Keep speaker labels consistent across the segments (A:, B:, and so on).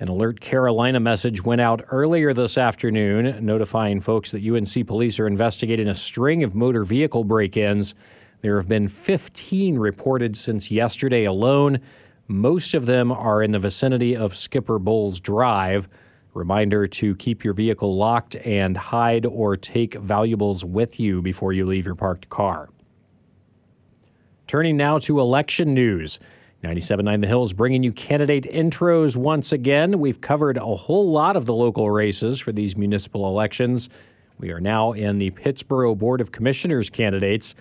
A: An Alert Carolina message went out earlier this afternoon notifying folks that UNC police are investigating a string of motor vehicle break ins. There have been 15 reported since yesterday alone. Most of them are in the vicinity of Skipper Bowles Drive. Reminder to keep your vehicle locked and hide or take valuables with you before you leave your parked car. Turning now to election news. 97.9 The Hills bringing you candidate intros once again. We've covered a whole lot of the local races for these municipal elections. We are now in the Pittsboro Board of Commissioners candidates.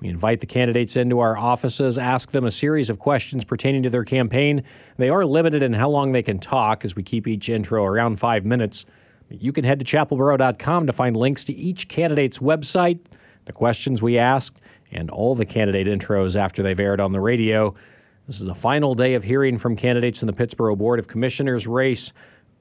A: We invite the candidates into our offices, ask them a series of questions pertaining to their campaign. They are limited in how long they can talk, as we keep each intro around five minutes. You can head to chapelboro.com to find links to each candidate's website, the questions we ask, and all the candidate intros after they've aired on the radio. This is the final day of hearing from candidates in the Pittsboro Board of Commissioners race.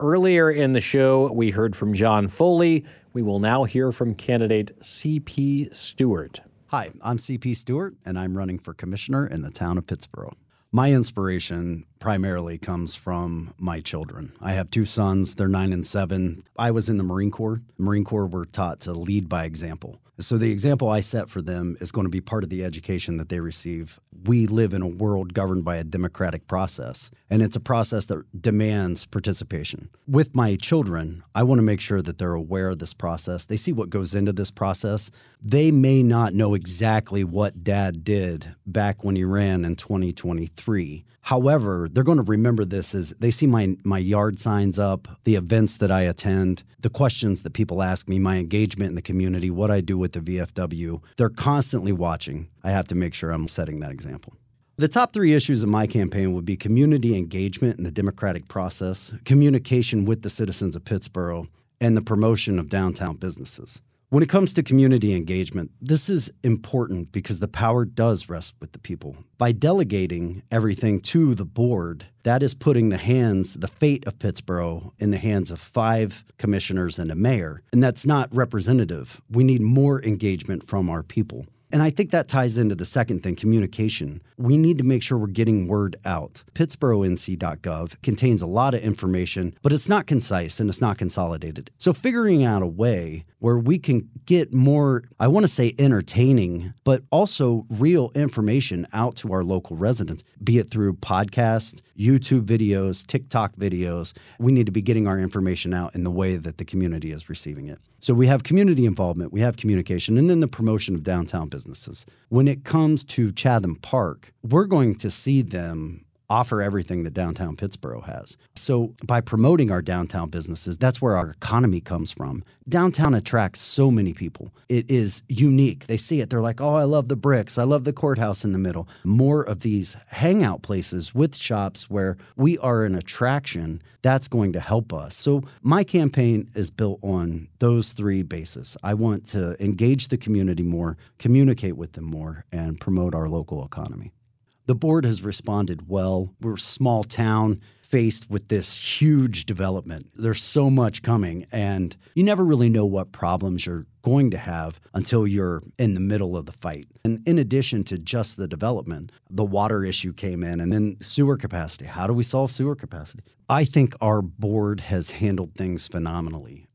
A: Earlier in the show, we heard from John Foley. We will now hear from candidate C.P. Stewart.
B: Hi, I'm CP Stewart, and I'm running for commissioner in the town of Pittsboro. My inspiration primarily comes from my children. I have two sons, they're nine and seven. I was in the Marine Corps. Marine Corps were taught to lead by example. So the example I set for them is going to be part of the education that they receive. We live in a world governed by a democratic process, and it's a process that demands participation. With my children, I want to make sure that they're aware of this process. They see what goes into this process. They may not know exactly what dad did back when he ran in 2023 However, they're going to remember this as they see my my yard signs up, the events that I attend, the questions that people ask me, my engagement in the community, what I do with the VFW. They're constantly watching. I have to make sure I'm setting that example. The top three issues of my campaign would be community engagement in the democratic process, communication with the citizens of Pittsboro, and the promotion of downtown businesses. When it comes to community engagement, this is important because the power does rest with the people. By delegating everything to the board, that is putting the hands, the fate of Pittsboro in the hands of five commissioners and a mayor. And that's not representative. We need more engagement from our people. And I think that ties into the second thing communication. We need to make sure we're getting word out. PittsboroNC.gov contains a lot of information, but it's not concise and it's not consolidated. So, figuring out a way where we can get more, I want to say entertaining, but also real information out to our local residents, be it through podcasts, YouTube videos, TikTok videos. We need to be getting our information out in the way that the community is receiving it. So we have community involvement, we have communication, and then the promotion of downtown businesses. When it comes to Chatham Park, we're going to see them offer everything that downtown Pittsboro has. So by promoting our downtown businesses, that's where our economy comes from. Downtown attracts so many people. It is unique. They see it, they're like, "Oh, I love the bricks. I love the courthouse in the middle." More of these hangout places with shops where we are an attraction, that's going to help us. So my campaign is built on those three bases. I want to engage the community more, communicate with them more, and promote our local economy. The board has responded well. We're a small town faced with this huge development. There's so much coming, and you never really know what problems you're going to have until you're in the middle of the fight. And in addition to just the development, the water issue came in, and then sewer capacity. How do we solve sewer capacity? I think our board has handled things phenomenally.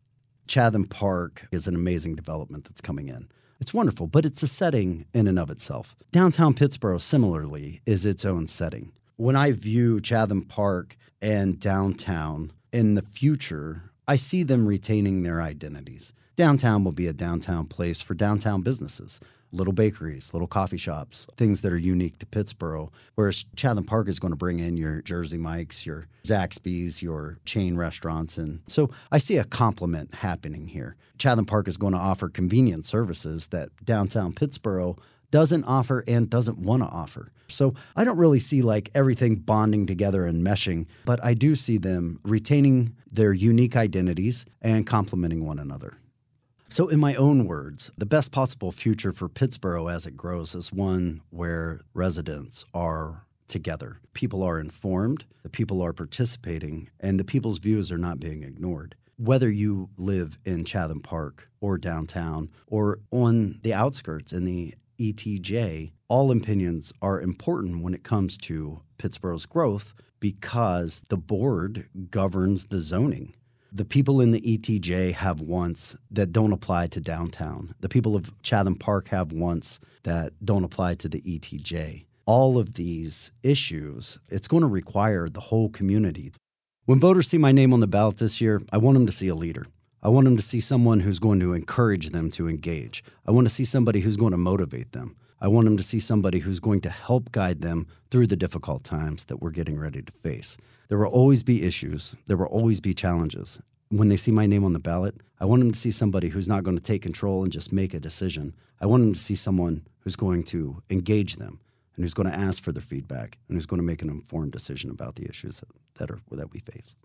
B: Chatham Park is an amazing development that's coming in. It's wonderful, but it's a setting in and of itself. Downtown Pittsboro, similarly, is its own setting. When I view Chatham Park and downtown in the future, I see them retaining their identities. Downtown will be a downtown place for downtown businesses little bakeries, little coffee shops, things that are unique to Pittsboro. Whereas Chatham Park is going to bring in your Jersey Mike's, your Zaxby's, your chain restaurants. And so I see a complement happening here. Chatham Park is going to offer convenient services that downtown Pittsboro doesn't offer and doesn't want to offer. So I don't really see like everything bonding together and meshing, but I do see them retaining their unique identities and complementing one another. So, in my own words, the best possible future for Pittsboro as it grows is one where residents are together. People are informed, the people are participating, and the people's views are not being ignored. Whether you live in Chatham Park or downtown or on the outskirts in the ETJ, all opinions are important when it comes to Pittsboro's growth because the board governs the zoning. The people in the ETJ have wants that don't apply to downtown. The people of Chatham Park have wants that don't apply to the ETJ. All of these issues, it's going to require the whole community. When voters see my name on the ballot this year, I want them to see a leader. I want them to see someone who's going to encourage them to engage. I want to see somebody who's going to motivate them. I want them to see somebody who's going to help guide them through the difficult times that we're getting ready to face. There will always be issues, there will always be challenges. When they see my name on the ballot, I want them to see somebody who's not going to take control and just make a decision. I want them to see someone who's going to engage them and who's going to ask for their feedback and who's going to make an informed decision about the issues that, are that we face.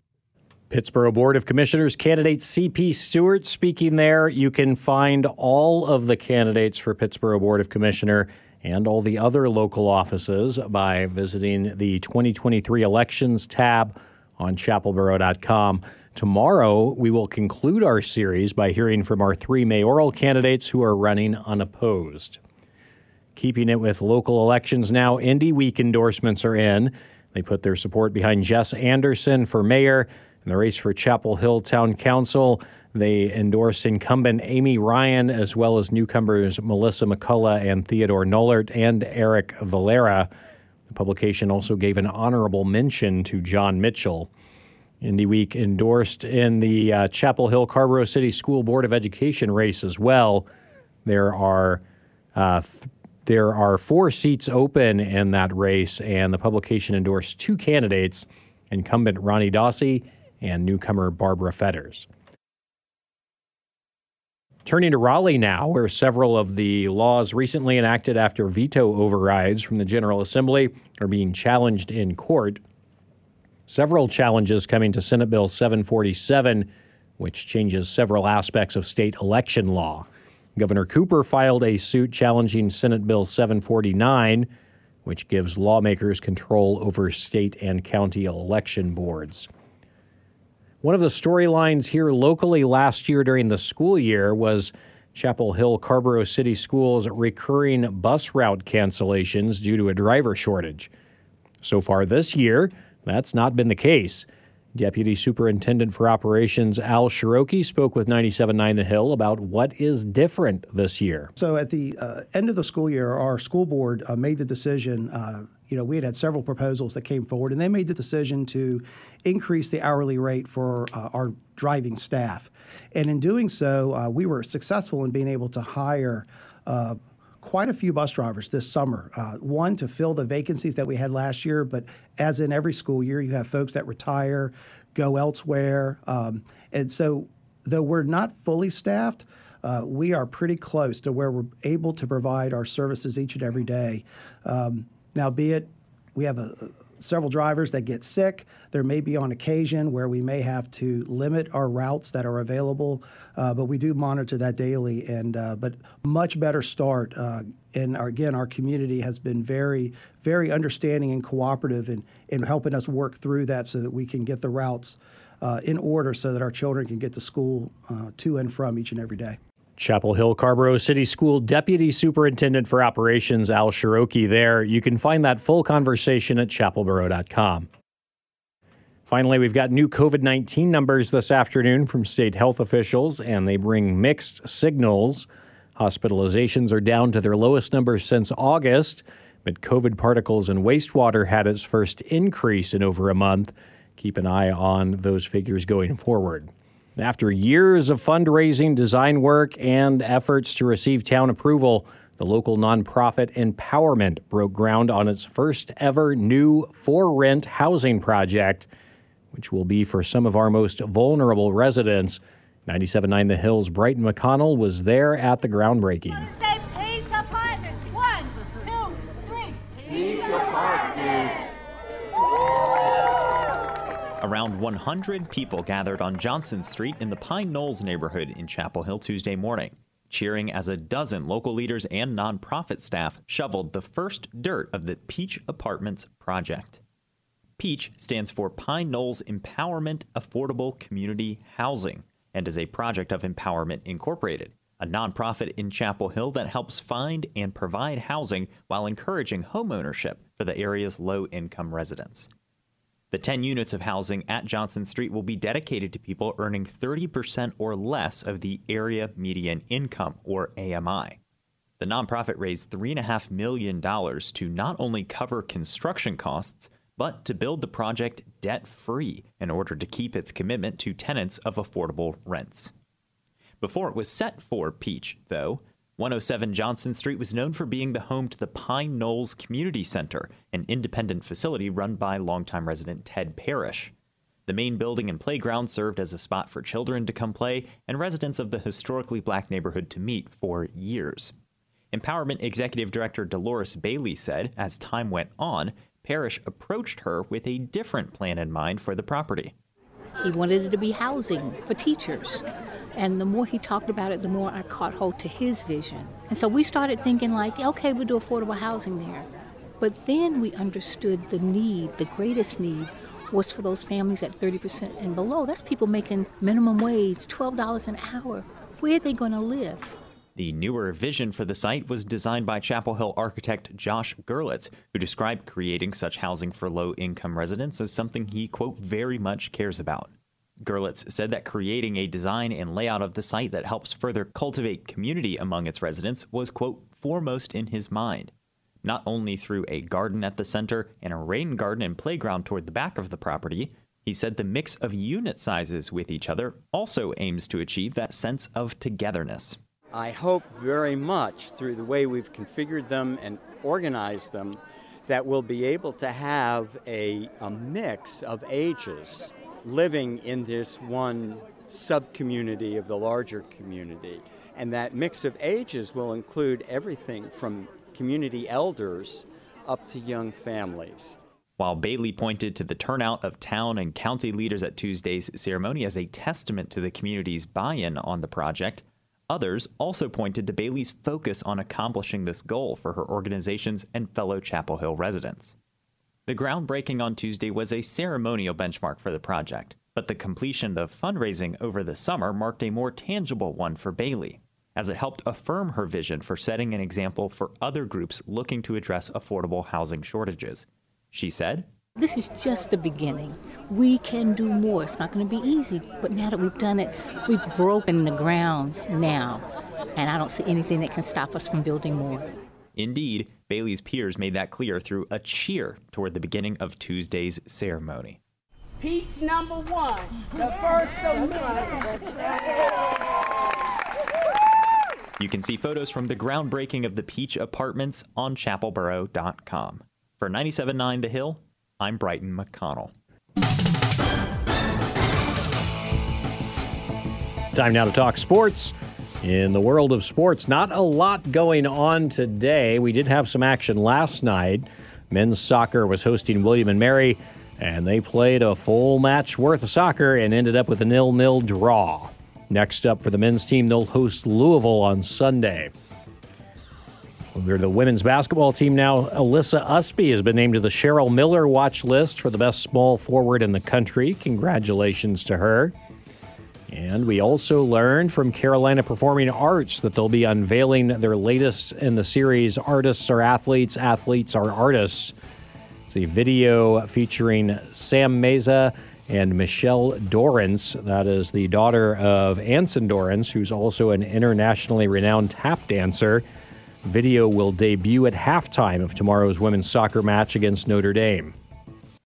A: Pittsboro Board of Commissioners candidate CP Stewart speaking there. You can find all of the candidates for Pittsboro Board of Commissioner and all the other local offices by visiting the 2023 elections tab on chapelboro.com. Tomorrow, we will conclude our series by hearing from our three mayoral candidates who are running unopposed. Keeping it with local elections now, Indy Week endorsements are in. They put their support behind Jess Anderson for mayor in the race for Chapel Hill Town Council, they endorsed incumbent Amy Ryan as well as newcomers Melissa McCullough and Theodore Nollert and Eric Valera. The publication also gave an honorable mention to John Mitchell. Indy Week endorsed in the uh, Chapel Hill Carrboro City School Board of Education race as well. There are uh, th- there are four seats open in that race, and the publication endorsed two candidates: incumbent Ronnie Dossie and newcomer Barbara Fedders. Turning to Raleigh now, where several of the laws recently enacted after veto overrides from the General Assembly are being challenged in court. Several challenges coming to Senate Bill 747, which changes several aspects of state election law. Governor Cooper filed a suit challenging Senate Bill 749, which gives lawmakers control over state and county election boards. One of the storylines here locally last year during the school year was Chapel Hill Carrboro City Schools recurring bus route cancellations due to a driver shortage. So far this year, that's not been the case. Deputy Superintendent for Operations Al Shiroki spoke with 97.9 The Hill about what is different this year.
C: So, at the uh, end of the school year, our school board uh, made the decision. Uh, you know, we had had several proposals that came forward, and they made the decision to increase the hourly rate for uh, our driving staff. And in doing so, uh, we were successful in being able to hire uh, quite a few bus drivers this summer. Uh, one, to fill the vacancies that we had last year, but as in every school year, you have folks that retire, go elsewhere. Um, and so, though we're not fully staffed, uh, we are pretty close to where we're able to provide our services each and every day. Um, now, be it we have a, several drivers that get sick. There may be on occasion where we may have to limit our routes that are available, uh, but we do monitor that daily. And uh, but much better start. Uh, and our, again, our community has been very, very understanding and cooperative in in helping us work through that so that we can get the routes uh, in order so that our children can get to school uh, to and from each and every day.
A: Chapel Hill Carrboro City School Deputy Superintendent for Operations Al Shiroki there. You can find that full conversation at chapelboro.com. Finally, we've got new COVID 19 numbers this afternoon from state health officials, and they bring mixed signals. Hospitalizations are down to their lowest numbers since August, but COVID particles in wastewater had its first increase in over a month. Keep an eye on those figures going forward. After years of fundraising, design work, and efforts to receive town approval, the local nonprofit Empowerment broke ground on its first ever new for rent housing project, which will be for some of our most vulnerable residents. 97.9 The Hills, Brighton McConnell was there at the groundbreaking.
D: Around 100 people gathered on Johnson Street in the Pine Knolls neighborhood in Chapel Hill Tuesday morning, cheering as a dozen local leaders and nonprofit staff shoveled the first dirt of the Peach Apartments project. Peach stands for Pine Knolls Empowerment Affordable Community Housing and is a project of Empowerment Incorporated, a nonprofit in Chapel Hill that helps find and provide housing while encouraging homeownership for the area's low income residents. The 10 units of housing at Johnson Street will be dedicated to people earning 30% or less of the area median income, or AMI. The nonprofit raised $3.5 million to not only cover construction costs, but to build the project debt free in order to keep its commitment to tenants of affordable rents. Before it was set for Peach, though, 107 Johnson Street was known for being the home to the Pine Knolls Community Center, an independent facility run by longtime resident Ted Parrish. The main building and playground served as a spot for children to come play and residents of the historically black neighborhood to meet for years. Empowerment Executive Director Dolores Bailey said, as time went on, Parrish approached her with a different plan in mind for the property.
E: He wanted it to be housing for teachers. And the more he talked about it, the more I caught hold to his vision. And so we started thinking like, okay, we'll do affordable housing there. But then we understood the need, the greatest need was for those families at 30% and below. That's people making minimum wage, $12 an hour. Where are they going to live?
D: The newer vision for the site was designed by Chapel Hill architect Josh Gurlitz, who described creating such housing for low income residents as something he, quote, very much cares about. Gurlitz said that creating a design and layout of the site that helps further cultivate community among its residents was, quote, foremost in his mind. Not only through a garden at the center and a rain garden and playground toward the back of the property, he said the mix of unit sizes with each other also aims to achieve that sense of togetherness.
F: I hope very much through the way we've configured them and organized them that we'll be able to have a, a mix of ages living in this one sub-community of the larger community. And that mix of ages will include everything from community elders up to young families.
D: While Bailey pointed to the turnout of town and county leaders at Tuesday's ceremony as a testament to the community's buy in on the project, others also pointed to Bailey's focus on accomplishing this goal for her organizations and fellow Chapel Hill residents. The groundbreaking on Tuesday was a ceremonial benchmark for the project, but the completion of fundraising over the summer marked a more tangible one for Bailey, as it helped affirm her vision for setting an example for other groups looking to address affordable housing shortages. She said,
E: This is just the beginning. We can do more. It's not going to be easy, but now that we've done it, we've broken the ground now, and I don't see anything that can stop us from building more.
D: Indeed, Bailey's peers made that clear through a cheer toward the beginning of Tuesday's ceremony.
G: Peach number one, the first of
D: You can see photos from the groundbreaking of the Peach Apartments on chapelboro.com. For 97.9 The Hill, I'm Brighton McConnell.
A: Time now to talk sports. In the world of sports, not a lot going on today. We did have some action last night. Men's soccer was hosting William and Mary, and they played a full match worth of soccer and ended up with a nil-nil draw. Next up for the men's team, they'll host Louisville on Sunday. We're the women's basketball team now. Alyssa Ustby has been named to the Cheryl Miller watch list for the best small forward in the country. Congratulations to her. And we also learned from Carolina Performing Arts that they'll be unveiling their latest in the series Artists Are Athletes, Athletes Are Artists. It's a video featuring Sam Meza and Michelle Dorrance. That is the daughter of Anson Dorrance, who's also an internationally renowned tap dancer. Video will debut at halftime of tomorrow's women's soccer match against Notre Dame.